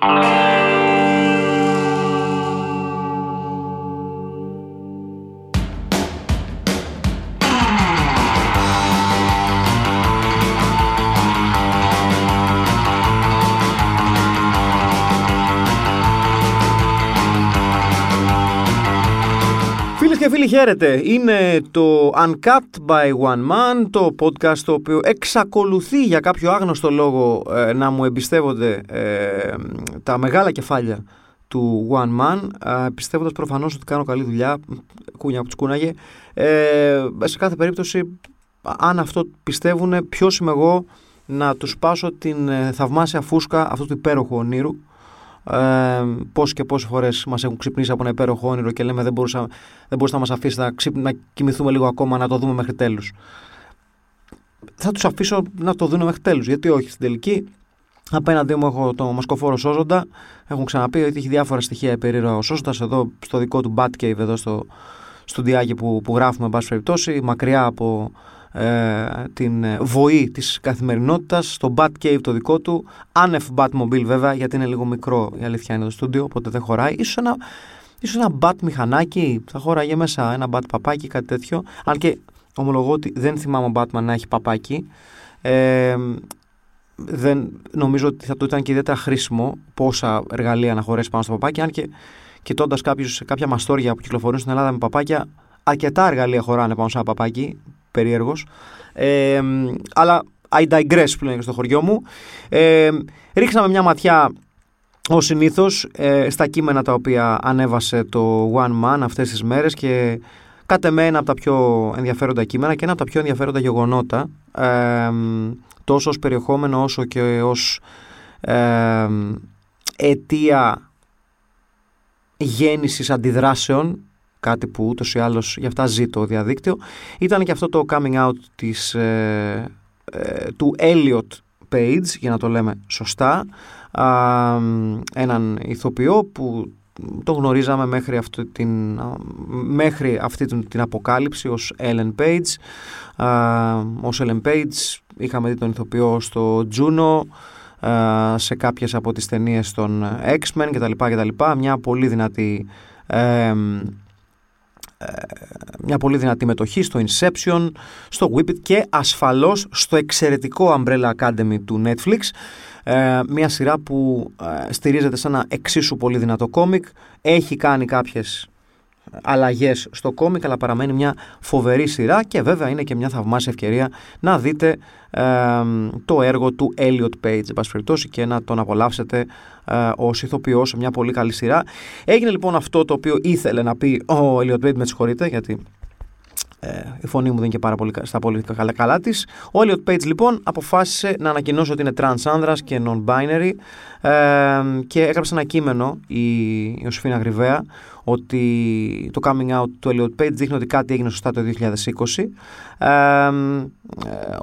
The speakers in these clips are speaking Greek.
και φίλοι χαίρετε, είναι το Uncut by One Man, το podcast το οποίο εξακολουθεί για κάποιο άγνωστο λόγο ε, να μου εμπιστεύονται ε, τα μεγάλα κεφάλια του One Man, ε, πιστεύοντας προφανώς ότι κάνω καλή δουλειά, κούνια που τους κούναγε. Ε, σε κάθε περίπτωση, αν αυτό πιστεύουν, ποιος είμαι εγώ να τους πάσω την ε, θαυμάσια φούσκα αυτού του υπέροχου ονείρου, ε, Πώς και πόσες φορές μας έχουν ξυπνήσει από ένα υπέροχο όνειρο και λέμε δεν μπορούσα, δεν μπορούσα να μας αφήσει να, να κοιμηθούμε λίγο ακόμα, να το δούμε μέχρι τέλους. Θα τους αφήσω να το δουν μέχρι τέλους. Γιατί όχι, στην τελική Απέναντί μου έχω τον Μασκοφόρο Σόζοντα. Έχουν ξαναπεί ότι έχει διάφορα στοιχεία περίεργα ο Σόζοντα εδώ στο δικό του Batcave, εδώ στο στουντιάκι που, που γράφουμε, εν πάση περιπτώσει, μακριά από ε, την βοή της καθημερινότητας στο Batcave το δικό του. Άνευ Batmobile βέβαια γιατί είναι λίγο μικρό η αλήθεια είναι το στούντιο οπότε δεν χωράει. Ίσως ένα, ίσως ένα Bat μηχανάκι θα χωράγε μέσα ένα Bat παπάκι κάτι τέτοιο. Αν και ομολογώ ότι δεν θυμάμαι ο Batman να έχει παπάκι. Ε, δεν νομίζω ότι θα το ήταν και ιδιαίτερα χρήσιμο πόσα εργαλεία να χωρέσει πάνω στο παπάκι. Αν και κοιτώντας κάποια μαστόρια που κυκλοφορούν στην Ελλάδα με παπάκια αρκετά εργαλεία χωράνε πάνω σε ένα παπάκι περίεργος. Ε, αλλά I digress που λένε στο χωριό μου. Ε, ρίξαμε μια ματιά Ω συνήθως ε, στα κείμενα τα οποία ανέβασε το One Man αυτές τις μέρες και κατ' εμένα από τα πιο ενδιαφέροντα κείμενα και ένα από τα πιο ενδιαφέροντα γεγονότα ε, τόσο ως περιεχόμενο όσο και ως ε, αιτία γέννησης αντιδράσεων κάτι που ούτως ή άλλως για αυτά ζει το διαδίκτυο, ήταν και αυτό το coming out της, ε, ε, του Elliot Page, για να το λέμε σωστά, έναν ηθοποιό που το γνωρίζαμε μέχρι αυτή την, μέχρι αυτή την, αποκάλυψη ως Ellen Page. Α, ως Ellen Page είχαμε δει τον ηθοποιό στο Juno, σε κάποιες από τις ταινίες των X-Men κτλ. κτλ. Μια πολύ δυνατή ε, μια πολύ δυνατή μετοχή στο Inception, στο Whippet και ασφαλώς στο εξαιρετικό Umbrella Academy του Netflix. Ε, μια σειρά που ε, στηρίζεται σε ένα εξίσου πολύ δυνατό κόμικ. Έχει κάνει κάποιες αλλαγές στο κόμικ αλλά παραμένει μια φοβερή σειρά και βέβαια είναι και μια θαυμάσια ευκαιρία να δείτε το έργο του Elliot Page και να τον απολαύσετε ε, ως ηθοποιός σε μια πολύ καλή σειρά. Έγινε λοιπόν αυτό το οποίο ήθελε να πει ο Elliot Page, με συγχωρείτε γιατί ε, η φωνή μου δεν είναι και πάρα πολύ στα πολύ καλά, καλά της. Ο Elliot Page λοιπόν αποφάσισε να ανακοινώσει ότι είναι trans άνδρας και non-binary ε, και έγραψε ένα κείμενο η Ιωσήφινα Γρυβαία ότι το coming out του Elliot Page δείχνει ότι κάτι έγινε σωστά το 2020. Ε,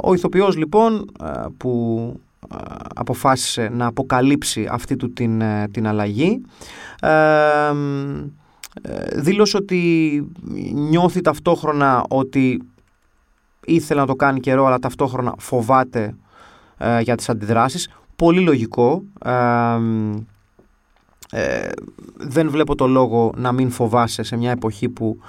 ο ηθοποιός λοιπόν ε, που ε, αποφάσισε να αποκαλύψει αυτή του την, την αλλαγή δήλωσε ότι νιώθει ταυτόχρονα ότι ήθελε να το κάνει καιρό αλλά ταυτόχρονα φοβάται για τις αντιδράσεις. Πολύ λογικό. Ε, δεν βλέπω το λόγο να μην φοβάσαι σε μια εποχή που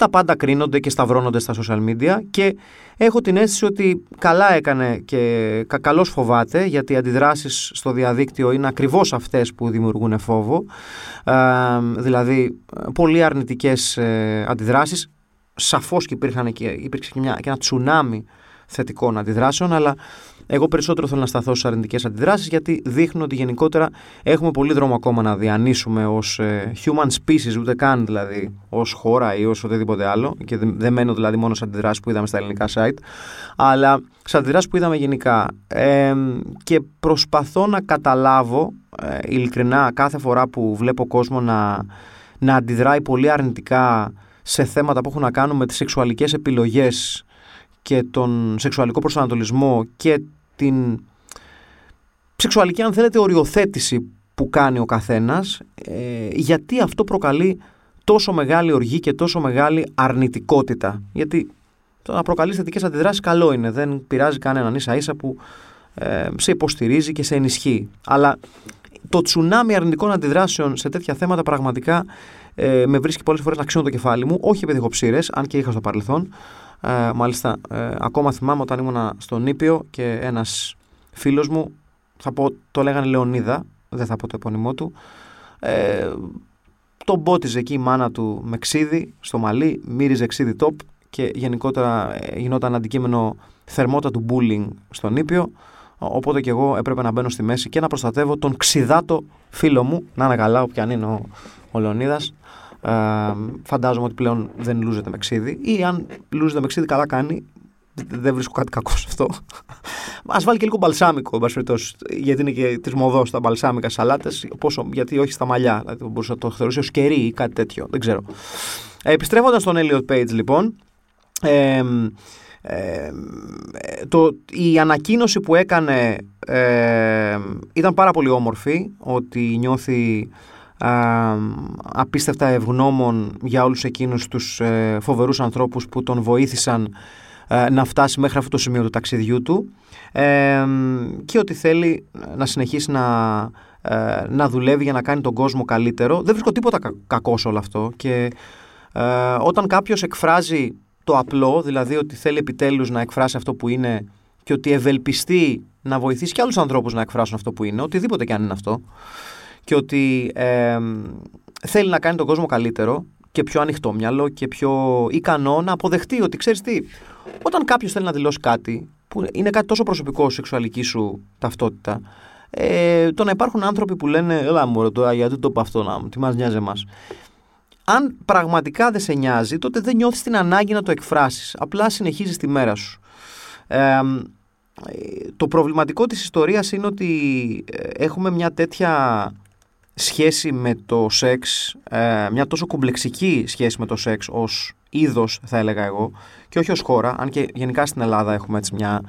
τα πάντα κρίνονται και σταυρώνονται στα social media και έχω την αίσθηση ότι καλά έκανε και καλώς φοβάται γιατί οι αντιδράσεις στο διαδίκτυο είναι ακριβώς αυτές που δημιουργούν φόβο. Ε, δηλαδή πολύ αρνητικές ε, αντιδράσεις. Σαφώς και, υπήρχαν και υπήρξε και, μια, και ένα τσουνάμι θετικών αντιδράσεων αλλά εγώ περισσότερο θέλω να σταθώ στις αρνητικές αντιδράσεις γιατί δείχνουν ότι γενικότερα έχουμε πολύ δρόμο ακόμα να διανύσουμε ως ε, human species, ούτε καν δηλαδή ως χώρα ή ως οτιδήποτε άλλο. Και δεν μένω δηλαδή μόνο σε αντιδράσεις που είδαμε στα ελληνικά site, αλλά σε αντιδράσεις που είδαμε γενικά. Ε, και προσπαθώ να καταλάβω ε, ειλικρινά κάθε φορά που βλέπω κόσμο να, να αντιδράει πολύ αρνητικά σε θέματα που έχουν να κάνουν με τις σεξουαλικές επιλογές και τον σεξουαλικό προσανατολισμό και την σεξουαλική αν θέλετε οριοθέτηση που κάνει ο καθένας ε, γιατί αυτό προκαλεί τόσο μεγάλη οργή και τόσο μεγάλη αρνητικότητα γιατί το να προκαλείς θετικές αντιδράσεις καλό είναι δεν πειράζει κανέναν ίσα ίσα που ε, σε υποστηρίζει και σε ενισχύει αλλά το τσουνάμι αρνητικών αντιδράσεων σε τέτοια θέματα πραγματικά ε, με βρίσκει πολλές φορές να ξύνω το κεφάλι μου. Όχι επειδή έχω ψήρες, αν και είχα στο παρελθόν. Ε, μάλιστα, ε, ακόμα θυμάμαι όταν ήμουν στον Ήπιο και ένας φίλος μου, θα πω, το λέγανε Λεωνίδα, δεν θα πω το επώνυμό του. Ε, τον πότιζε εκεί η μάνα του με ξύδι στο μαλλί, μύριζε ξύδι top και γενικότερα ε, γινόταν αντικείμενο θερμότατου bullying στον Ήπιο. Οπότε και εγώ έπρεπε να μπαίνω στη μέση και να προστατεύω τον ξιδάτο φίλο μου. Να είναι καλά, όποιαν είναι ο, ο Λεωνίδας. Ε, φαντάζομαι ότι πλέον δεν λούζεται με ξύδι ή αν λούζεται με ξύδι καλά κάνει δεν βρίσκω κάτι κακό σε αυτό. Α βάλει και λίγο μπαλσάμικο, γιατί είναι και της μοδός τα μπαλσάμικα σαλάτες. Γιατί όχι στα μαλλιά, δηλαδή μπορούσα να το θεωρήσει ως κερί ή κάτι τέτοιο. Δεν ξέρω. Ε, Επιστρέφοντας στον Elliot Page, λοιπόν, ε, ε, το, η ανακοίνωση που έκανε ε, ήταν πάρα πολύ όμορφη ότι νιώθει απίστευτα ευγνώμων για όλους εκείνους τους ε, φοβερούς ανθρώπους που τον βοήθησαν ε, να φτάσει μέχρι αυτό το σημείο του ταξιδιού του ε, και ότι θέλει να συνεχίσει να, ε, να δουλεύει για να κάνει τον κόσμο καλύτερο. Δεν βρίσκω τίποτα κακό σε όλο αυτό και όταν κάποιος εκφράζει το απλό, δηλαδή ότι θέλει επιτέλους να εκφράσει αυτό που είναι και ότι ευελπιστεί να βοηθήσει και άλλους ανθρώπους να εκφράσουν αυτό που είναι, οτιδήποτε και αν είναι αυτό, και ότι θέλει να κάνει τον κόσμο καλύτερο και πιο ανοιχτόμυαλο και πιο ικανό να αποδεχτεί ότι ξέρεις τι, όταν κάποιος θέλει να δηλώσει κάτι που είναι κάτι τόσο προσωπικό σεξουαλική σου ταυτότητα, ε, το να υπάρχουν άνθρωποι που λένε Ελά μου τώρα γιατί το είπα αυτό να τι μας νοιάζει εμάς. Αν πραγματικά δεν σε νοιάζει, τότε δεν νιώθεις την ανάγκη να το εκφράσεις. Απλά συνεχίζεις τη μέρα σου. Ε, το προβληματικό της ιστορίας είναι ότι ε, έχουμε μια τέτοια σχέση με το σεξ, ε, μια τόσο κομπλεξική σχέση με το σεξ ως είδος θα έλεγα εγώ και όχι ως χώρα, αν και γενικά στην Ελλάδα έχουμε έτσι μια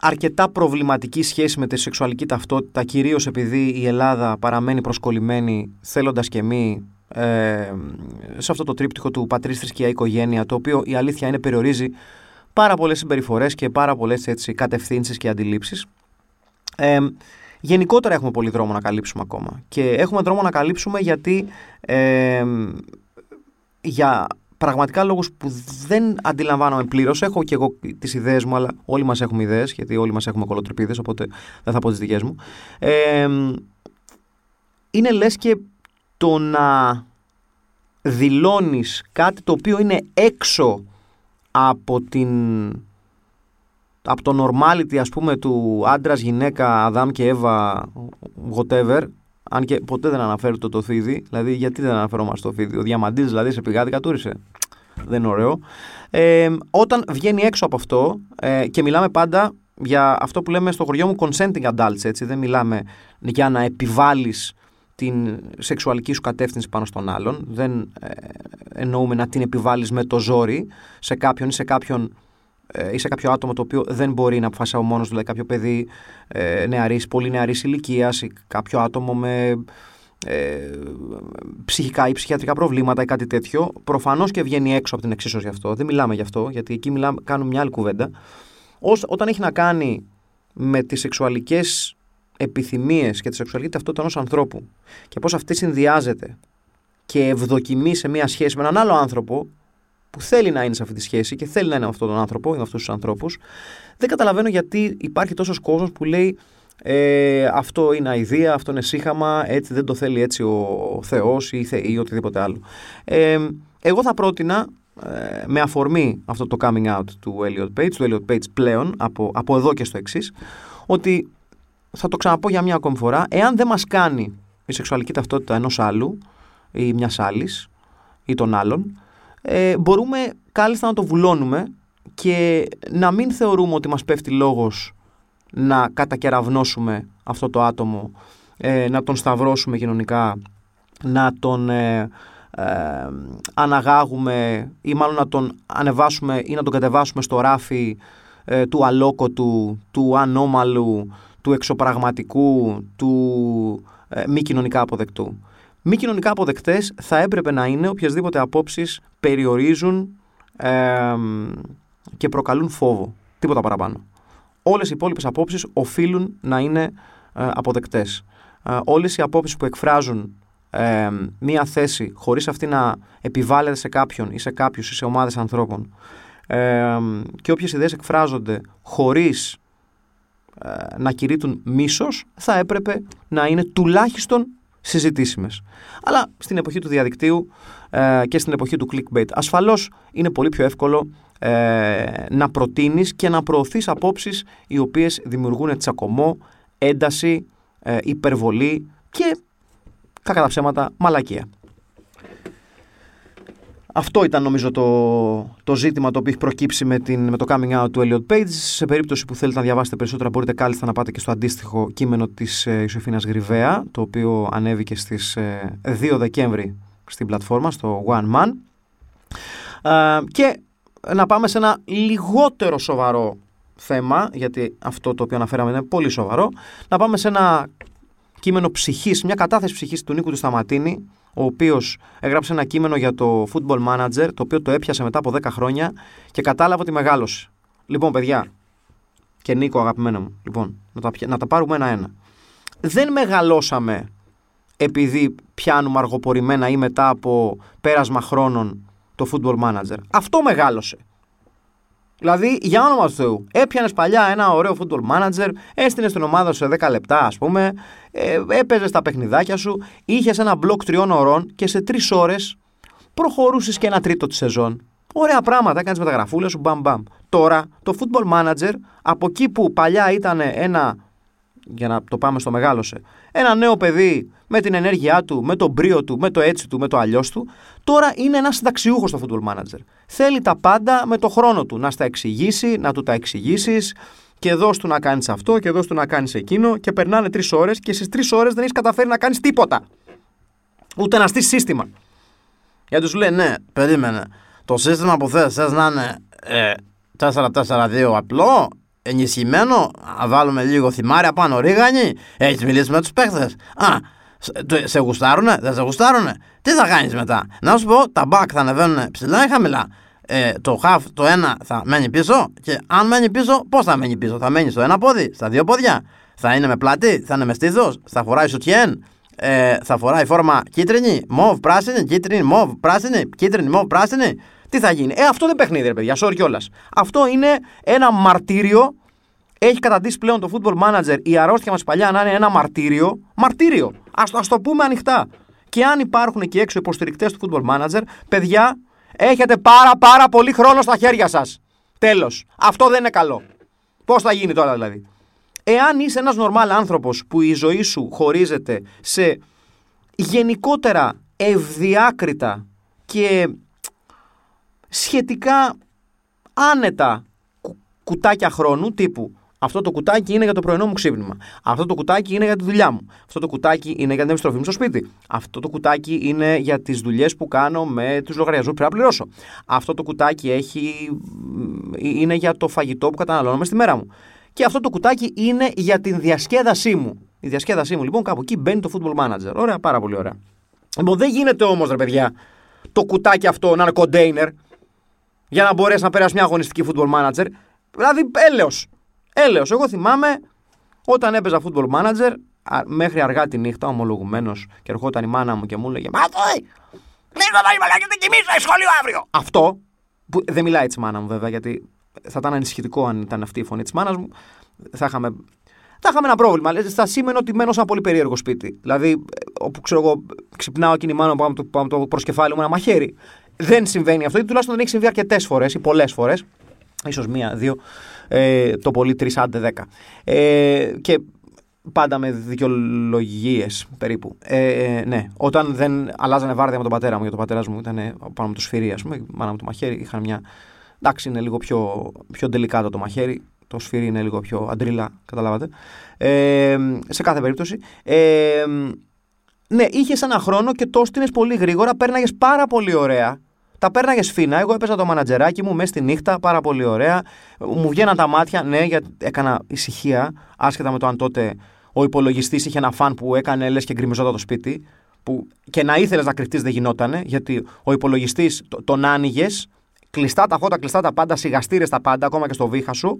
αρκετά προβληματική σχέση με τη σεξουαλική ταυτότητα κυρίως επειδή η Ελλάδα παραμένει προσκολλημένη θέλοντας και μη ε, σε αυτό το τρίπτυχο του πατρίς θρησκεία οικογένεια το οποίο η αλήθεια είναι περιορίζει πάρα πολλές συμπεριφορές και πάρα πολλές έτσι, κατευθύνσεις και αντιλήψεις. Ε, γενικότερα έχουμε πολύ δρόμο να καλύψουμε ακόμα και έχουμε δρόμο να καλύψουμε γιατί ε, για πραγματικά λόγους που δεν αντιλαμβάνομαι πλήρως. Έχω και εγώ τις ιδέες μου, αλλά όλοι μας έχουμε ιδέες, γιατί όλοι μας έχουμε κολοτρυπίδες, οπότε δεν θα πω τις δικές μου. Ε, είναι λες και το να δηλώνεις κάτι το οποίο είναι έξω από την από το normality ας πούμε του άντρας, γυναίκα, Αδάμ και Εύα whatever αν και ποτέ δεν αναφέρω το θίδι, δηλαδή γιατί δεν αναφερόμαστε στο θίδι. Ο διαμαντής δηλαδή σε πηγάδι κατούρισε. Δεν είναι ωραίο. Ε, όταν βγαίνει έξω από αυτό ε, και μιλάμε πάντα για αυτό που λέμε στο χωριό μου consenting adults, έτσι, δεν μιλάμε για να επιβάλλεις την σεξουαλική σου κατεύθυνση πάνω στον άλλον, δεν ε, εννοούμε να την επιβάλλεις με το ζόρι σε κάποιον ή σε κάποιον ε, ή σε κάποιο άτομο το οποίο δεν μπορεί να αποφασίσει ο μόνος, δηλαδή κάποιο παιδί ε, νεαρής, πολύ νεαρής ηλικίας ή κάποιο άτομο με ε, ψυχικά ή ψυχιατρικά προβλήματα ή κάτι τέτοιο, προφανώς και βγαίνει έξω από την εξίσωση αυτό. Δεν μιλάμε γι' αυτό, γιατί εκεί μιλάμε, κάνουμε μια άλλη κουβέντα. Ως, όταν έχει να κάνει με τις σεξουαλικές επιθυμίες και τη σεξουαλική ταυτότητα ενός ανθρώπου και πώς αυτή συνδυάζεται και ευδοκιμεί σε μια σχέση με έναν άλλο άνθρωπο που θέλει να είναι σε αυτή τη σχέση και θέλει να είναι με αυτόν τον άνθρωπο ή με αυτούς τους ανθρώπους, δεν καταλαβαίνω γιατί υπάρχει τόσος κόσμος που λέει ε, αυτό είναι αηδία, αυτό είναι σύγχαμα, έτσι δεν το θέλει έτσι ο Θεός ή, ή οτιδήποτε άλλο. Ε, εγώ θα πρότεινα ε, με αφορμή αυτό το coming out του Elliot Page, του Elliot Page πλέον, από, από εδώ και στο εξής, ότι θα το ξαναπώ για μια ακόμη φορά, εάν δεν μας κάνει η σεξουαλική ταυτότητα ενός άλλου ή μιας άλλης ή των άλλων, ε, μπορούμε κάλλιστα να το βουλώνουμε και να μην θεωρούμε ότι μας πέφτει λόγος να κατακεραυνώσουμε αυτό το άτομο, ε, να τον σταυρώσουμε κοινωνικά, να τον ε, ε, αναγάγουμε ή μάλλον να τον ανεβάσουμε ή να τον κατεβάσουμε στο ράφι ε, του αλόκοτου, του ανώμαλου, του εξωπραγματικού, του μη κοινωνικά αποδεκτού. Μη κοινωνικά αποδεκτές θα έπρεπε να είναι οποιασδήποτε απόψεις περιορίζουν και προκαλούν φόβο. Τίποτα παραπάνω όλες οι υπόλοιπες απόψεις οφείλουν να είναι ε, αποδεκτές. όλες οι απόψεις που εκφράζουν ε, μία θέση χωρίς αυτή να επιβάλλεται σε κάποιον ή σε κάποιους ή σε ομάδες ανθρώπων ε, και όποιες ιδέες εκφράζονται χωρίς ε, να κηρύττουν μίσος θα έπρεπε να είναι τουλάχιστον συζητήσιμες. Αλλά στην εποχή του διαδικτύου ε, και στην εποχή του clickbait ασφαλώς είναι πολύ πιο εύκολο ε, να προτείνεις και να προωθείς απόψεις οι οποίες δημιουργούν τσακωμό, ένταση, ε, υπερβολή και κακά τα ψέματα μαλακία. Αυτό ήταν νομίζω το, το ζήτημα το οποίο έχει προκύψει με, την, με το coming out του Elliot Page. Σε περίπτωση που θέλετε να διαβάσετε περισσότερα μπορείτε κάλλιστα να πάτε και στο αντίστοιχο κείμενο της ε, Ιωσήφινας Γρυβαία το οποίο ανέβηκε στις ε, 2 Δεκέμβρη στην πλατφόρμα, στο One Man. Ε, και να πάμε σε ένα λιγότερο σοβαρό θέμα, γιατί αυτό το οποίο αναφέραμε είναι πολύ σοβαρό, να πάμε σε ένα κείμενο ψυχής, μια κατάθεση ψυχής του Νίκου του Σταματίνη, ο οποίος έγραψε ένα κείμενο για το Football Manager, το οποίο το έπιασε μετά από 10 χρόνια και κατάλαβε ότι μεγάλωσε. Λοιπόν, παιδιά, και Νίκο, αγαπημένο μου, λοιπόν, να τα, να τα πάρουμε ένα-ένα. Δεν μεγαλώσαμε επειδή πιάνουμε αργοπορημένα ή μετά από πέρασμα χρόνων το Football Manager. Αυτό μεγάλωσε. Δηλαδή, για όνομα του Θεού, έπιανες παλιά ένα ωραίο football manager, έστεινε στην ομάδα σου σε 10 λεπτά, ας πούμε, ε, έπαιζες τα παιχνιδάκια σου, είχες ένα μπλοκ τριών ωρών και σε τρεις ώρες προχωρούσες και ένα τρίτο της σεζόν. Ωραία πράγματα, έκανες μεταγραφούλες σου, μπαμ μπαμ. Τώρα, το football manager, από εκεί που παλιά ήταν ένα για να το πάμε στο μεγάλωσε, ένα νέο παιδί με την ενέργειά του, με τον μπρίο του, με το έτσι του, με το αλλιώς του, τώρα είναι ένας συνταξιούχος στο football manager. Θέλει τα πάντα με το χρόνο του. Να στα εξηγήσει, να του τα εξηγήσεις και εδώ του να κάνεις αυτό και εδώ του να κάνεις εκείνο και περνάνε τρεις ώρες και στις τρεις ώρες δεν έχεις καταφέρει να κάνεις τίποτα. Ούτε να στήσεις σύστημα. Γιατί σου λέει, ναι, περίμενε. Το σύστημα που θες, θες να είναι ε, 4-4-2 απλό ενισχυμένο, να βάλουμε λίγο θυμάρια πάνω ρίγανη, έχεις μιλήσει με τους παίχτες. Α, σε γουστάρουνε, δεν σε γουστάρουνε. Τι θα κάνεις μετά. Να σου πω, τα μπακ θα ανεβαίνουν ψηλά ή χαμηλά. Ε, το half το ένα θα μένει πίσω και αν μένει πίσω, πώς θα μένει πίσω; Θα μένει στο ένα πόδι, στα δύο πόδια. Θα είναι με πλάτη, θα είναι με στήθος, θα φοράει σουτιέν, ε, θα φοράει φόρμα κίτρινη, μοβ, πράσινη, κίτρινη, μοβ, πράσινη, κίτρινη, μοβ, πράσινη. Τι θα γίνει; Ε, αυτό δεν παιχνίδι, ρε παιδιά, sorry κιόλας. Αυτό είναι ένα μαρτύριο. Έχει καταντήσει πλέον το football manager η αρρώστια μας παλιά να είναι ένα μαρτύριο. Μαρτύριο. Α ας το πούμε ανοιχτά. Και αν υπάρχουν εκεί έξω υποστηρικτές του football manager, παιδιά, έχετε πάρα πάρα πολύ χρόνο στα χέρια σας. Τέλος. Αυτό δεν είναι καλό. Πώς θα γίνει τώρα δηλαδή. Εάν είσαι ένας νορμάλ άνθρωπος που η ζωή σου χωρίζεται σε γενικότερα ευδιάκριτα και σχετικά άνετα κουτάκια χρόνου τύπου αυτό το κουτάκι είναι για το πρωινό μου ξύπνημα. Αυτό το κουτάκι είναι για τη δουλειά μου. Αυτό το κουτάκι είναι για την επιστροφή μου στο σπίτι. Αυτό το κουτάκι είναι για τις δουλειές που κάνω με τους λογαριασμούς που πρέπει να πληρώσω. Αυτό το κουτάκι έχει... είναι για το φαγητό που καταναλώνω στη μέρα μου. Και αυτό το κουτάκι είναι για την διασκέδασή μου. Η διασκέδασή μου λοιπόν κάπου εκεί μπαίνει το football manager. Ωραία, πάρα πολύ ωραία. Λοιπόν, δεν γίνεται όμως, ρε παιδιά, το κουτάκι αυτό να είναι container για να μπορέσεις να περάσεις μια αγωνιστική football manager. Δηλαδή, έλεος. Έλεος. Εγώ θυμάμαι όταν έπαιζα football manager μέχρι αργά τη νύχτα, ομολογουμένως, και ερχόταν η μάνα μου και μου έλεγε Μάτοι! Λίγο να είμαι δεν κοιμήσω, σχολείο αύριο. Αυτό, που δεν μιλάει έτσι η μάνα μου βέβαια, γιατί θα ήταν ανησυχητικό αν ήταν αυτή η φωνή της μάνας μου. Θα είχαμε, θα είχαμε ένα πρόβλημα. Θα σήμαινε ότι μένω σε ένα πολύ περίεργο σπίτι. Δηλαδή, όπου ξέρω εγώ, ξυπνάω εκείνη η μάνα μου το, το, το προσκεφάλι μου ένα μαχαίρι. Δεν συμβαίνει αυτό, ή τουλάχιστον δεν έχει συμβεί αρκετές φορές ή πολλές φορές. Ίσως μία, δύο, ε, το πολύ τρεις, άντε δέκα. Ε, και πάντα με δικαιολογίες περίπου. Ε, ε, ναι, όταν δεν αλλάζανε βάρδια με τον πατέρα μου, γιατί ο πατέρας μου ήταν πάνω με το σφυρί, ας πούμε, η μάνα μου το μαχαίρι, είχαν μια. Εντάξει, είναι λίγο πιο, πιο τελικά το μαχαίρι. Το σφυρί είναι λίγο πιο αντρίλα, καταλάβατε. Ε, σε κάθε περίπτωση. Ε, ναι, είχες ένα χρόνο και το έστεινες πολύ γρήγορα, πέρναγες πάρα πολύ ωραία τα πέρναγες σφίνα. Εγώ έπαιζα το μανατζεράκι μου μέσα στη νύχτα, πάρα πολύ ωραία. Μου βγαίναν τα μάτια, ναι, γιατί έκανα ησυχία, άσχετα με το αν τότε ο υπολογιστής είχε ένα φαν που έκανε λες και γκριμιζόταν το σπίτι. Που και να ήθελες να κρυφτείς δεν γινότανε, γιατί ο υπολογιστής τον άνοιγες, κλειστά τα φώτα, κλειστά τα πάντα, σιγαστήρες τα πάντα, ακόμα και στο βήχα σου.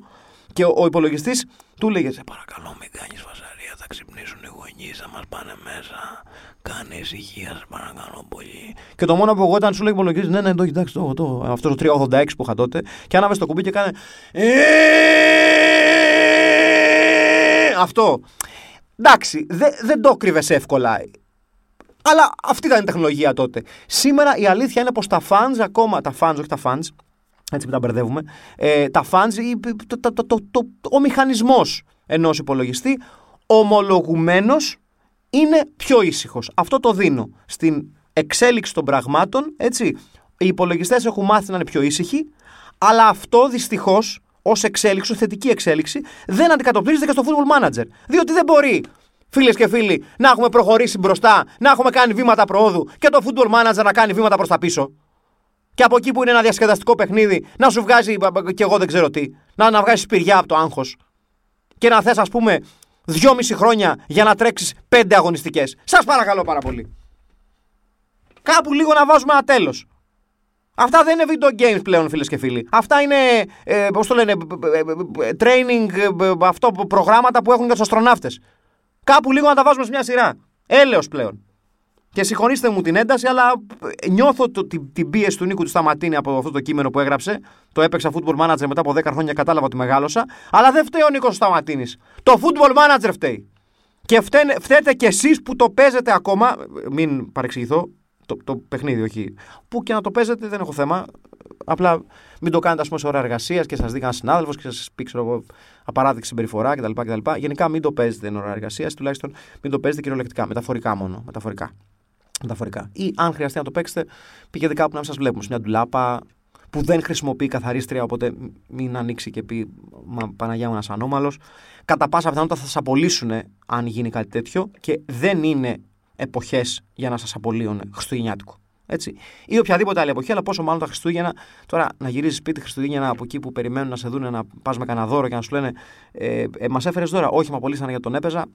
Και ο, ο υπολογιστής του έλεγε: Σε παρακαλώ, μην κάνεις φασαρία, θα ξυπνήσουν οι γονείς βγεις θα μας πάνε μέσα. Κάνε ησυχία, σε παρακαλώ πολύ. Και το μόνο που εγώ ήταν σου λέει υπολογίζεις, ναι, ναι, το κοιτάξει το, το, αυτός το 386 που είχα τότε. Και άναβες το κουμπί και κάνε. «Ε, αυτό. Εντάξει, δε, δεν το κρύβε εύκολα. Αλλά αυτή ήταν η τεχνολογία τότε. Σήμερα η αλήθεια είναι πως τα fans ακόμα. Τα fans, όχι τα fans, έτσι που τα μπερδεύουμε. Ε, τα fans, το, το, το, το, ο μηχανισμός ενός υπολογιστή ομολογουμένω είναι πιο ήσυχος. Αυτό το δίνω στην εξέλιξη των πραγμάτων. Έτσι. Οι υπολογιστές έχουν μάθει να είναι πιο ήσυχοι, αλλά αυτό δυστυχώς ως εξέλιξη, ως θετική εξέλιξη, δεν αντικατοπτρίζεται και στο football manager. Διότι δεν μπορεί φίλες και φίλοι, να έχουμε προχωρήσει μπροστά, να έχουμε κάνει βήματα προόδου και το football manager να κάνει βήματα προς τα πίσω. Και από εκεί που είναι ένα διασκεδαστικό παιχνίδι, να σου βγάζει και εγώ δεν ξέρω τι, να, να βγάζεις σπηριά από το άγχος. Και να θες, ας πούμε, δυόμιση χρόνια για να τρέξεις πέντε αγωνιστικές. Σας παρακαλώ πάρα πολύ. Κάπου λίγο να βάζουμε ένα τέλο. Αυτά δεν είναι video games πλέον, φίλες και φίλοι. Αυτά είναι, ε, πώς το λένε, training, αυτό, προγράμματα που έχουν για τους αστροναύτες. Κάπου λίγο να τα βάζουμε σε μια σειρά. Έλεος πλέον. Και συγχωρήστε μου την ένταση, αλλά νιώθω το, την, την πίεση του Νίκου του Σταματίνη από αυτό το κείμενο που έγραψε. Το έπαιξα football manager μετά από 10 χρόνια, κατάλαβα ότι μεγάλωσα. Αλλά δεν φταίει ο Νίκος Σταματίνης. Το football manager φταίει. Και φταίνε, φταίτε κι εσείς που το παίζετε ακόμα. Μην παρεξηγηθώ. Το, το παιχνίδι, όχι. Που και να το παίζετε, δεν έχω θέμα. Απλά μην το κάνετε, ας πούμε, σε ώρα εργασίας και σας δει κανένας συνάδελφος και σας πει, ξέρω εγώ, απαράδεκτη συμπεριφορά κτλ, κτλ. Γενικά μην το παίζετε εν ώρα εργασίας, τουλάχιστον μην το παίζετε κυριολεκτικά. Μεταφορικά μόνο. Μεταφορικά. Μεταφορικά. Ή αν χρειαστεί να το παίξετε, πηγαίνετε κάπου να μην σας βλέπουμε. Σε μια ντουλάπα που δεν χρησιμοποιεί καθαρίστρια, οπότε μην ανοίξει και πει Μα Παναγιά μου ένας ανώμαλος. Κατά πάσα πιθανότητα θα σας απολύσουν αν γίνει κάτι τέτοιο και δεν είναι εποχές για να σας απολύουν Χριστουγεννιάτικο. Έτσι. Ή οποιαδήποτε άλλη εποχή, αλλά πόσο μάλλον τα Χριστούγεννα. Τώρα να γυρίζει σπίτι Χριστούγεννα από εκεί που περιμένουν να σε δουν να πας με κανένα δώρο και να σου λένε ε, ε, Μας έφερες δώρα. Όχι, με απολύσανε για τον έπαιζα.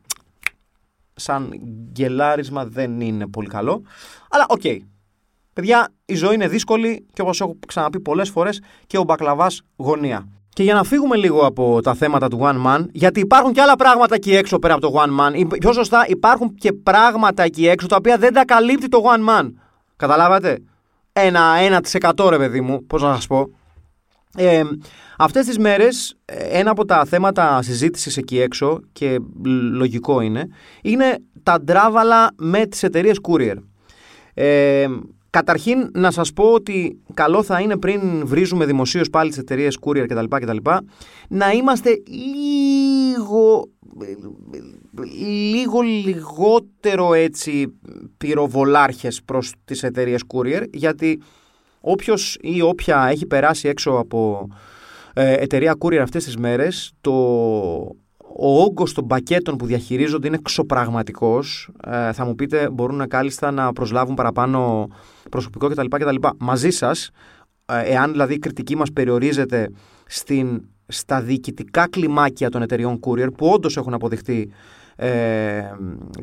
Σαν γκελάρισμα δεν είναι πολύ καλό. Αλλά OK. Okay. Παιδιά, η ζωή είναι δύσκολη και όπως έχω ξαναπεί πολλές φορές και ο μπακλαβάς γωνία. Και για να φύγουμε λίγο από τα θέματα του One Man, γιατί υπάρχουν και άλλα πράγματα εκεί έξω πέρα από το One Man. Πιο σωστά, υπάρχουν και πράγματα εκεί έξω τα οποία δεν τα καλύπτει το One Man. Καταλάβατε; Ένα 1% ρε παιδί μου, πώς να σας πω. Ε, αυτές τις μέρες ένα από τα θέματα συζήτησης εκεί έξω και λογικό είναι είναι τα ντράβαλα με τις εταιρείες courier. Ε, καταρχήν να σας πω ότι καλό θα είναι πριν βρίζουμε δημοσίως πάλι τις εταιρείες courier κτλ, κτλ να είμαστε λίγο λίγο λιγότερο έτσι πυροβολάρχες προς τις εταιρείες courier γιατί όποιος ή όποια έχει περάσει έξω από ε, εταιρεία courier αυτές τις μέρες το, ο όγκος των πακέτων που διαχειρίζονται είναι εξωπραγματικός ε, θα μου πείτε μπορούν κάλλιστα να προσλάβουν παραπάνω προσωπικό κτλ. κτλ. Μαζί σας ε, εάν δηλαδή η κριτική μας περιορίζεται στην στα διοικητικά κλιμάκια των εταιριών courier που όντως έχουν αποδειχθεί ε,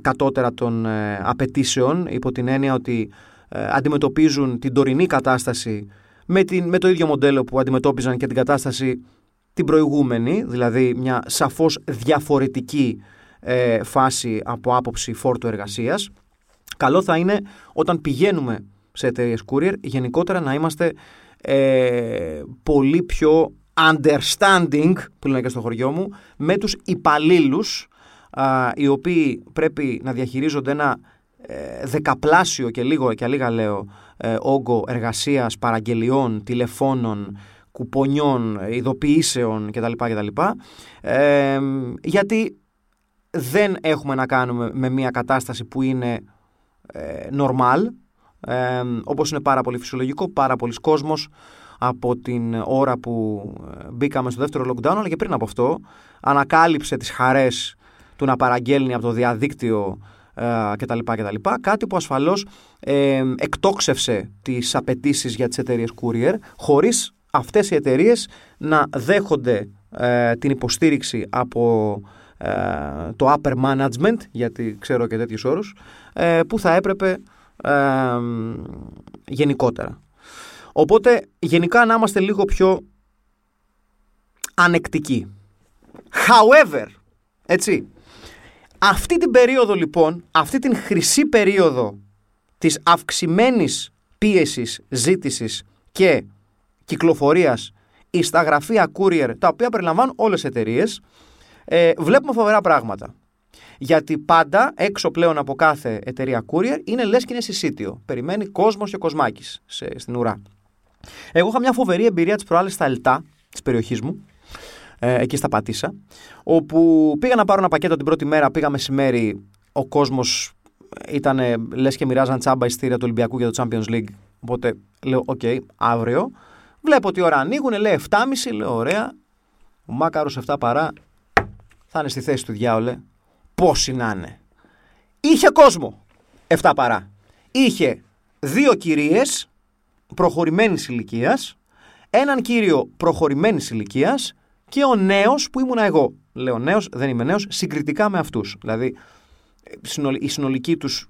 κατώτερα των ε, απαιτήσεων υπό την έννοια ότι ε, αντιμετωπίζουν την τωρινή κατάσταση με, την, με το ίδιο μοντέλο που αντιμετώπιζαν και την κατάσταση την προηγούμενη, δηλαδή μια σαφώς διαφορετική ε, φάση από άποψη φόρτου εργασίας. Καλό θα είναι όταν πηγαίνουμε σε εταιρείες courier γενικότερα να είμαστε πολύ πιο understanding, που λένε και στο χωριό μου, με τους υπαλλήλους, οι οποίοι πρέπει να διαχειρίζονται ένα ε, δεκαπλάσιο και λίγο και λίγα λέω ε, όγκο εργασίας, παραγγελιών, τηλεφώνων, κουπονιών, ειδοποιήσεων κτλ. κτλ. Ε, γιατί δεν έχουμε να κάνουμε με μια κατάσταση που είναι ε, normal, ε, όπως είναι πάρα πολύ φυσιολογικό, πάρα πολλοί κόσμος από την ώρα που ε, μπήκαμε στο δεύτερο lockdown, αλλά και πριν από αυτό, ανακάλυψε τις χαρές του να παραγγέλνει από το διαδίκτυο ε, κτλ. κτλ. Κάτι που ασφαλώς ε, εκτόξευσε τις απαιτήσεις για τις εταιρείες courier, χωρίς αυτές οι εταιρείες να δέχονται ε, την υποστήριξη από ε, το upper management, γιατί ξέρω και τέτοιους όρους, που θα έπρεπε γενικότερα. Οπότε γενικά να είμαστε λίγο πιο ανεκτικοί. However, έτσι, Αυτή την περίοδο λοιπόν, αυτή την χρυσή περίοδο της αυξημένης πίεσης, ζήτησης και κυκλοφορίας στα γραφεία courier, τα οποία περιλαμβάνουν όλες τις εταιρείες, ε, βλέπουμε φοβερά πράγματα. Γιατί πάντα έξω πλέον από κάθε εταιρεία courier είναι λες και είναι συσίτιο. Περιμένει κόσμος και κοσμάκης στην ουρά. Εγώ είχα μια φοβερή εμπειρία τις προάλλες στα Ελτά της περιοχής μου, ε, εκεί στα Πατήσια, όπου πήγα να πάρω ένα πακέτο την πρώτη μέρα, πήγα μεσημέρι, ο κόσμος ήταν λες και μοιράζαν τσάμπα εισιτήρια του Ολυμπιακού για το Champions League. Οπότε λέω, OK, okay, αύριο. Βλέπω ότι ώρα ανοίγουν, λέει 7.30, λέω, ωραία. Ο μάκας 7 παρά θα είναι στη θέση του διάολε. Πόσοι να είναι. Είχε κόσμο 7 παρά. Είχε δύο κυρίες προχωρημένης ηλικίας, έναν κύριο προχωρημένης ηλικίας και ο νέος που ήμουν εγώ. Λέω νέος, δεν είμαι νέος, συγκριτικά με αυτούς. Δηλαδή η συνολική τους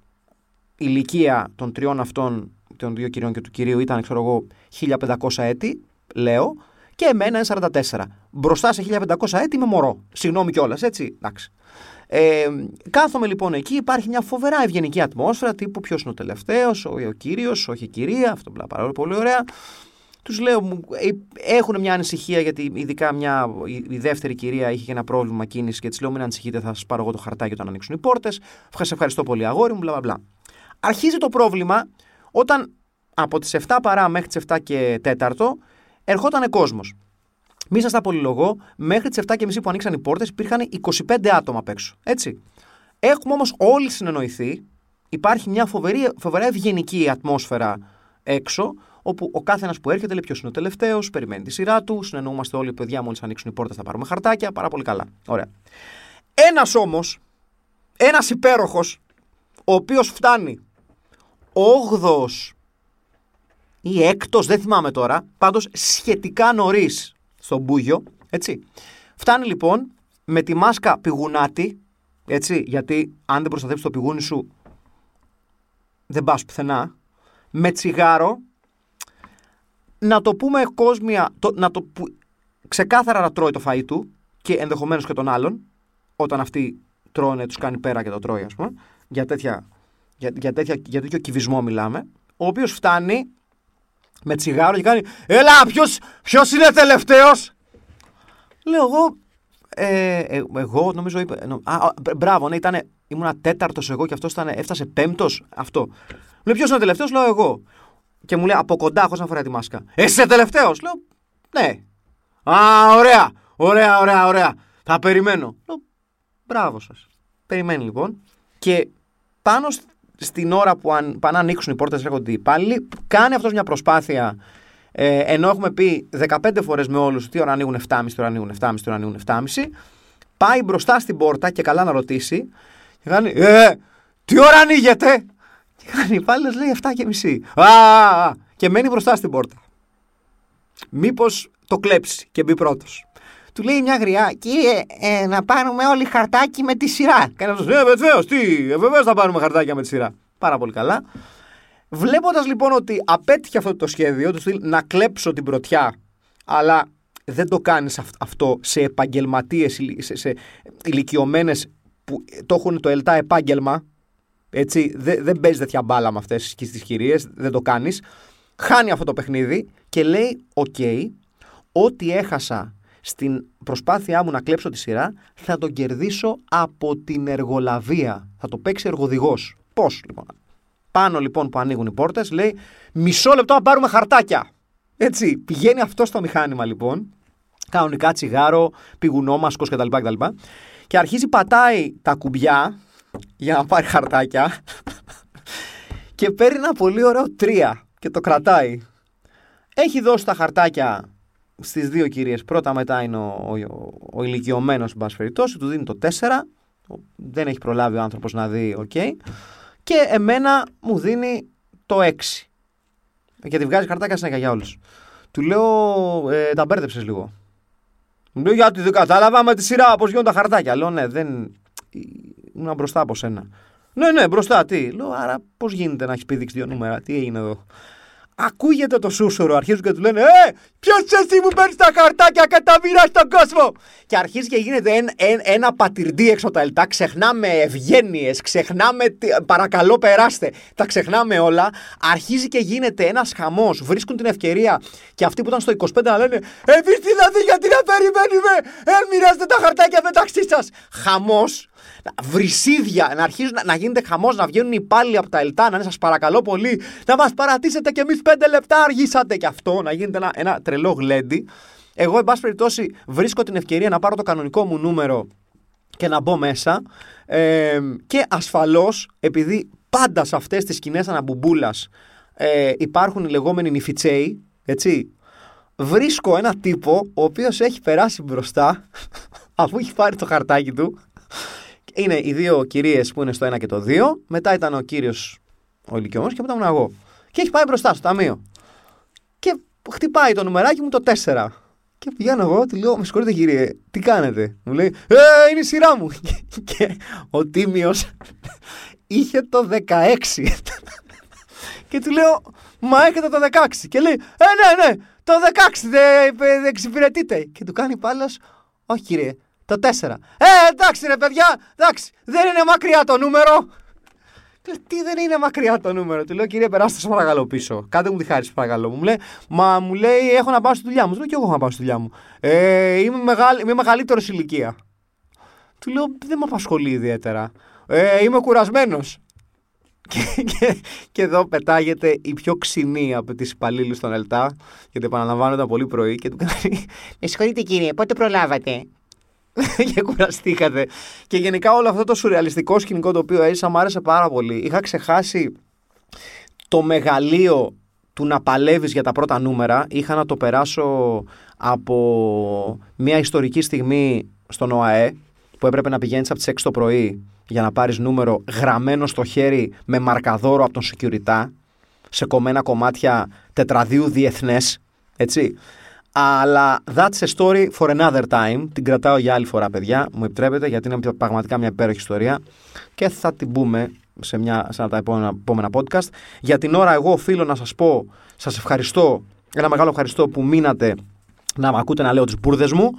ηλικία των τριών αυτών, των δύο κυριών και του κυρίου ήταν, ξέρω εγώ, 1500 έτη, λέω, και εμένα είναι 44. Μπροστά σε 1500 έτη είμαι μωρό. Συγγνώμη κιόλας, έτσι. Εντάξει. Ε, κάθομαι λοιπόν εκεί, υπάρχει μια φοβερά ευγενική ατμόσφαιρα τύπου ποιος είναι ο τελευταίος, ο, ο κύριος, όχι η κυρία, αυτό πάρα πολύ ωραία. Τους λέω, ε, έχουν μια ανησυχία γιατί ειδικά μια, η, δεύτερη κυρία είχε ένα πρόβλημα κίνησης και της λέω: Μην ανησυχείτε, θα σας πάρω εγώ το χαρτάκι όταν ανοίξουν οι πόρτες. Σε ευχαριστώ πολύ, αγόρι μου, μπλα μπλα. Αρχίζει το πρόβλημα όταν από τις 7 παρά μέχρι τις 7 και 4 ερχόταν κόσμος. Μη σας τα πολυλογώ, μέχρι τις 7.30 που ανοίξαν οι πόρτες υπήρχαν 25 άτομα απ' έξω. Έτσι. Έχουμε όμως όλοι συνεννοηθεί. Υπάρχει μια φοβερή, φοβερά ευγενική ατμόσφαιρα έξω, όπου ο κάθε ένα που έρχεται λέει ποιος είναι ο τελευταίος, περιμένει τη σειρά του, συνεννοούμαστε όλοι, παιδιά, μόλις ανοίξουν οι πόρτες θα πάρουμε χαρτάκια. Πάρα πολύ καλά. Ωραία. Ένας όμως, ένας υπέροχος, ο οποίος φτάνει 8ο ή 6ο, δεν θυμάμαι τώρα, πάντως σχετικά νωρίς στον Μπούγιο, έτσι. Φτάνει λοιπόν με τη μάσκα πηγουνάτη, έτσι, γιατί αν δεν προστατεύσει το πηγούνι σου, δεν πας πουθενά, με τσιγάρο, να το πούμε κόσμια, το, να το, που, ξεκάθαρα να τρώει το φαΐ του και ενδεχομένως και των άλλων, όταν αυτοί τρώνε, τους κάνει πέρα και το τρώει, ας πούμε, για, τέτοια, για, για, τέτοια, για τέτοιο κυβισμό μιλάμε, ο οποίος φτάνει με τσιγάρο και κάνει Έλα, ποιος, ποιος είναι τελευταίος; Λέω εγώ ε, ε, εγώ νομίζω είπε. Νο, α, μπράβο, ναι, ήταν. Ήμουνα τέταρτος εγώ και αυτός έφτασε πέμπτος. Αυτό. Μου λέει ποιος είναι ο τελευταίος, λέω εγώ. Και μου λέει από κοντά, χωρί να φοράει τη μάσκα. Εσύ τελευταίος, λέω ναι. Α, ωραία, ωραία, ωραία, ωραία. Θα περιμένω. Λέω μπράβο σας. Περιμένει λοιπόν. Και πάνω στην ώρα που αν, πάνε να ανοίξουν οι πόρτες, έρχονται οι υπάλληλοι, κάνει αυτός μια προσπάθεια. Ε, ενώ έχουμε πει 15 φορές με όλους τι ώρα ανοίγουν 7.30, τι ώρα ανοίγουν 7.30, τι ώρα ανοίγουν 7.30, πάει μπροστά στην πόρτα και καλά να ρωτήσει. Και κάνει, Ε, τι ώρα ανοίγεται! Και κάνει υπάλληλος, λέει 7 και μισή. Α, και μένει μπροστά στην πόρτα. Μήπως το κλέψει και μπει πρώτος. Του λέει μια γριά, κύριε, ε, να πάρουμε όλοι χαρτάκι με τη σειρά. Κάνει αυτό, ε, βεβαίως, τι, ε, βεβαίως θα πάρουμε χαρτάκια με τη σειρά. Πάρα πολύ καλά. Βλέποντας λοιπόν ότι απέτυχε αυτό το σχέδιο, του να κλέψω την πρωτιά, αλλά δεν το κάνεις αυτό σε επαγγελματίες, σε, σε ηλικιωμένες που το έχουν το ελτά επάγγελμα. Έτσι, δεν, δεν παίζεις τέτοια μπάλα με αυτές τις κυρίες, δεν το κάνεις. Χάνει αυτό το παιχνίδι και λέει: Οκ, ό,τι έχασα στην προσπάθειά μου να κλέψω τη σειρά, θα το κερδίσω από την εργολαβία. Θα το παίξει εργοδηγός. Πώς λοιπόν. Πάνω λοιπόν που ανοίγουν οι πόρτες, λέει μισό λεπτό να πάρουμε χαρτάκια. Έτσι, πηγαίνει αυτό στο μηχάνημα λοιπόν, κανονικά τσιγάρο, πηγουνόμασκα κτλ. κτλ. Και αρχίζει πατάει τα κουμπιά για να πάρει χαρτάκια και παίρνει ένα πολύ ωραίο τρία και το κρατάει. Έχει δώσει τα χαρτάκια στις δύο κυρίες. Πρώτα μετά είναι ο, ο, ο, ο ηλικιωμένος, του δίνει το 4. Δεν έχει προλάβει ο άνθρωπος να δει, OK. Okay. Και εμένα μου δίνει το 6. Γιατί βγάζει χαρτάκια συνέχεια για όλους. Του λέω, ε, τα μπέρδεψες λίγο. Μου λέει, γιατί δεν κατάλαβα με τη σειρά πώς γίνονται τα χαρτάκια. Λέω, ναι, δεν. Ήμουν μπροστά από σένα. Ναι, ναι, μπροστά, τι. Λέω, άρα πώς γίνεται να έχεις πήδηξει δύο νούμερα, τι έγινε εδώ; ακούγεται το σούσουρο. Αρχίζουν και τους λένε Ε, ποιος εσύ που παίρνεις τα χαρτάκια και τα μοιράζει στον κόσμο; Και αρχίζει και γίνεται ένα, ένα πατυρντή έξω τα ελτά. Ξεχνάμε ευγένειες, ξεχνάμε παρακαλώ περάστε. Τα ξεχνάμε όλα. Αρχίζει και γίνεται ένας χαμός. Βρίσκουν την ευκαιρία και αυτοί που ήταν στο 25 να λένε Εμείς δηλαδή γιατί να περιμένουμε; Ε, μοιράζετε τα χαρτάκια μεταξύ σας. Χαμός βρυσίδια, να αρχίζουν να, να γίνεται χαμός, να βγαίνουν οι υπάλληλοι από τα Ελτά, να είναι σας παρακαλώ πολύ, να μας παρατήσετε και εμείς πέντε λεπτά αργήσατε και αυτό, να γίνεται ένα, ένα τρελό γλέντι. Εγώ, εν πάση περιπτώσει, βρίσκω την ευκαιρία να πάρω το κανονικό μου νούμερο και να μπω μέσα. Ε, και ασφαλώς, επειδή πάντα σε αυτές τις σκηνές αναμπουμπούλα ε, υπάρχουν οι λεγόμενοι νηφιτσέοι, έτσι. Βρίσκω ένα τύπο ο οποίος έχει περάσει μπροστά αφού έχει πάρει το χαρτάκι του είναι οι δύο κυρίες που είναι στο 1 και το 2. Μετά ήταν ο κύριος ο ηλικιωμένος και μετά ήμουν εγώ. Και έχει πάει μπροστά στο ταμείο. Και χτυπάει το νουμεράκι μου το 4. Και πηγαίνω εγώ, του λέω: Με συγχωρείτε κύριε, τι κάνετε; Μου λέει: Ε, είναι η σειρά μου. Και, ο Τίμιος είχε το 16. και του λέω: Μα έχετε το 16. Και λέει: Ε, ναι, ναι, το 16 δεν δε εξυπηρετείτε. Και του κάνει πάλι, Όχι κύριε, το 4. Ε, εντάξει ρε παιδιά, εντάξει, δεν είναι μακριά το νούμερο. Τι δεν είναι μακριά το νούμερο. Του λέω, κύριε, περάστε, σας παρακαλώ πίσω. Κάντε μου τη χάρη, παρακαλώ. Μου λέει, Μα μου λέει, έχω να πάω στη δουλειά μου. Του λέω, και εγώ έχω να πάω στη δουλειά μου. Ε, είμαι, μεγάλη, είμαι μεγαλύτερος ηλικία. Του λέω, Δεν με απασχολεί ιδιαίτερα. Ε, είμαι κουρασμένος. Και, και, και, εδώ πετάγεται η πιο ξινή από τις υπαλλήλους των ΕΛΤΑ, γιατί επαναλαμβάνω πολύ πρωί και του κάνει. Με συγχωρείτε κύριε, πότε προλάβατε; και κουραστήκατε. Και γενικά όλο αυτό το σουρεαλιστικό σκηνικό το οποίο έζησα μου άρεσε πάρα πολύ. Είχα ξεχάσει το μεγαλείο του να παλεύεις για τα πρώτα νούμερα. Είχα να το περάσω από μια ιστορική στιγμή στον ΟΑΕ που έπρεπε να πηγαίνεις από τις 6 το πρωί για να πάρεις νούμερο γραμμένο στο χέρι με μαρκαδόρο από τον security σε κομμένα κομμάτια τετραδίου διεθνές, έτσι. Αλλά that's a story for another time. Την κρατάω για άλλη φορά, παιδιά. Μου επιτρέπετε, γιατί είναι πραγματικά μια υπέροχη ιστορία. Και θα την πούμε σε, μια, σε ένα τα επόμενα, επόμενα podcast. Για την ώρα, εγώ οφείλω να σας πω, σας ευχαριστώ. Ένα μεγάλο ευχαριστώ που μείνατε να με ακούτε να λέω τι μπουρδες μου.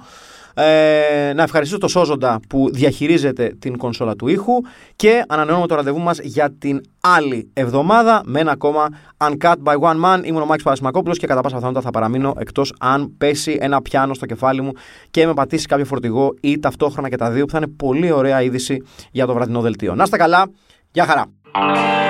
Ε, να ευχαριστήσω το Σόζοντα που διαχειρίζεται την κονσόλα του ήχου και ανανεώνουμε το ραντεβού μας για την άλλη εβδομάδα με ένα ακόμα Uncut by One Man. Ήμουν ο Μάκης Παρασημακόπουλος και κατά πάσα πιθανότητα θα παραμείνω εκτός αν πέσει ένα πιάνο στο κεφάλι μου και με πατήσει κάποιο φορτηγό ή ταυτόχρονα και τα δύο που θα είναι πολύ ωραία είδηση για το βραδινό δελτίο. Να είστε καλά, γεια χαρά!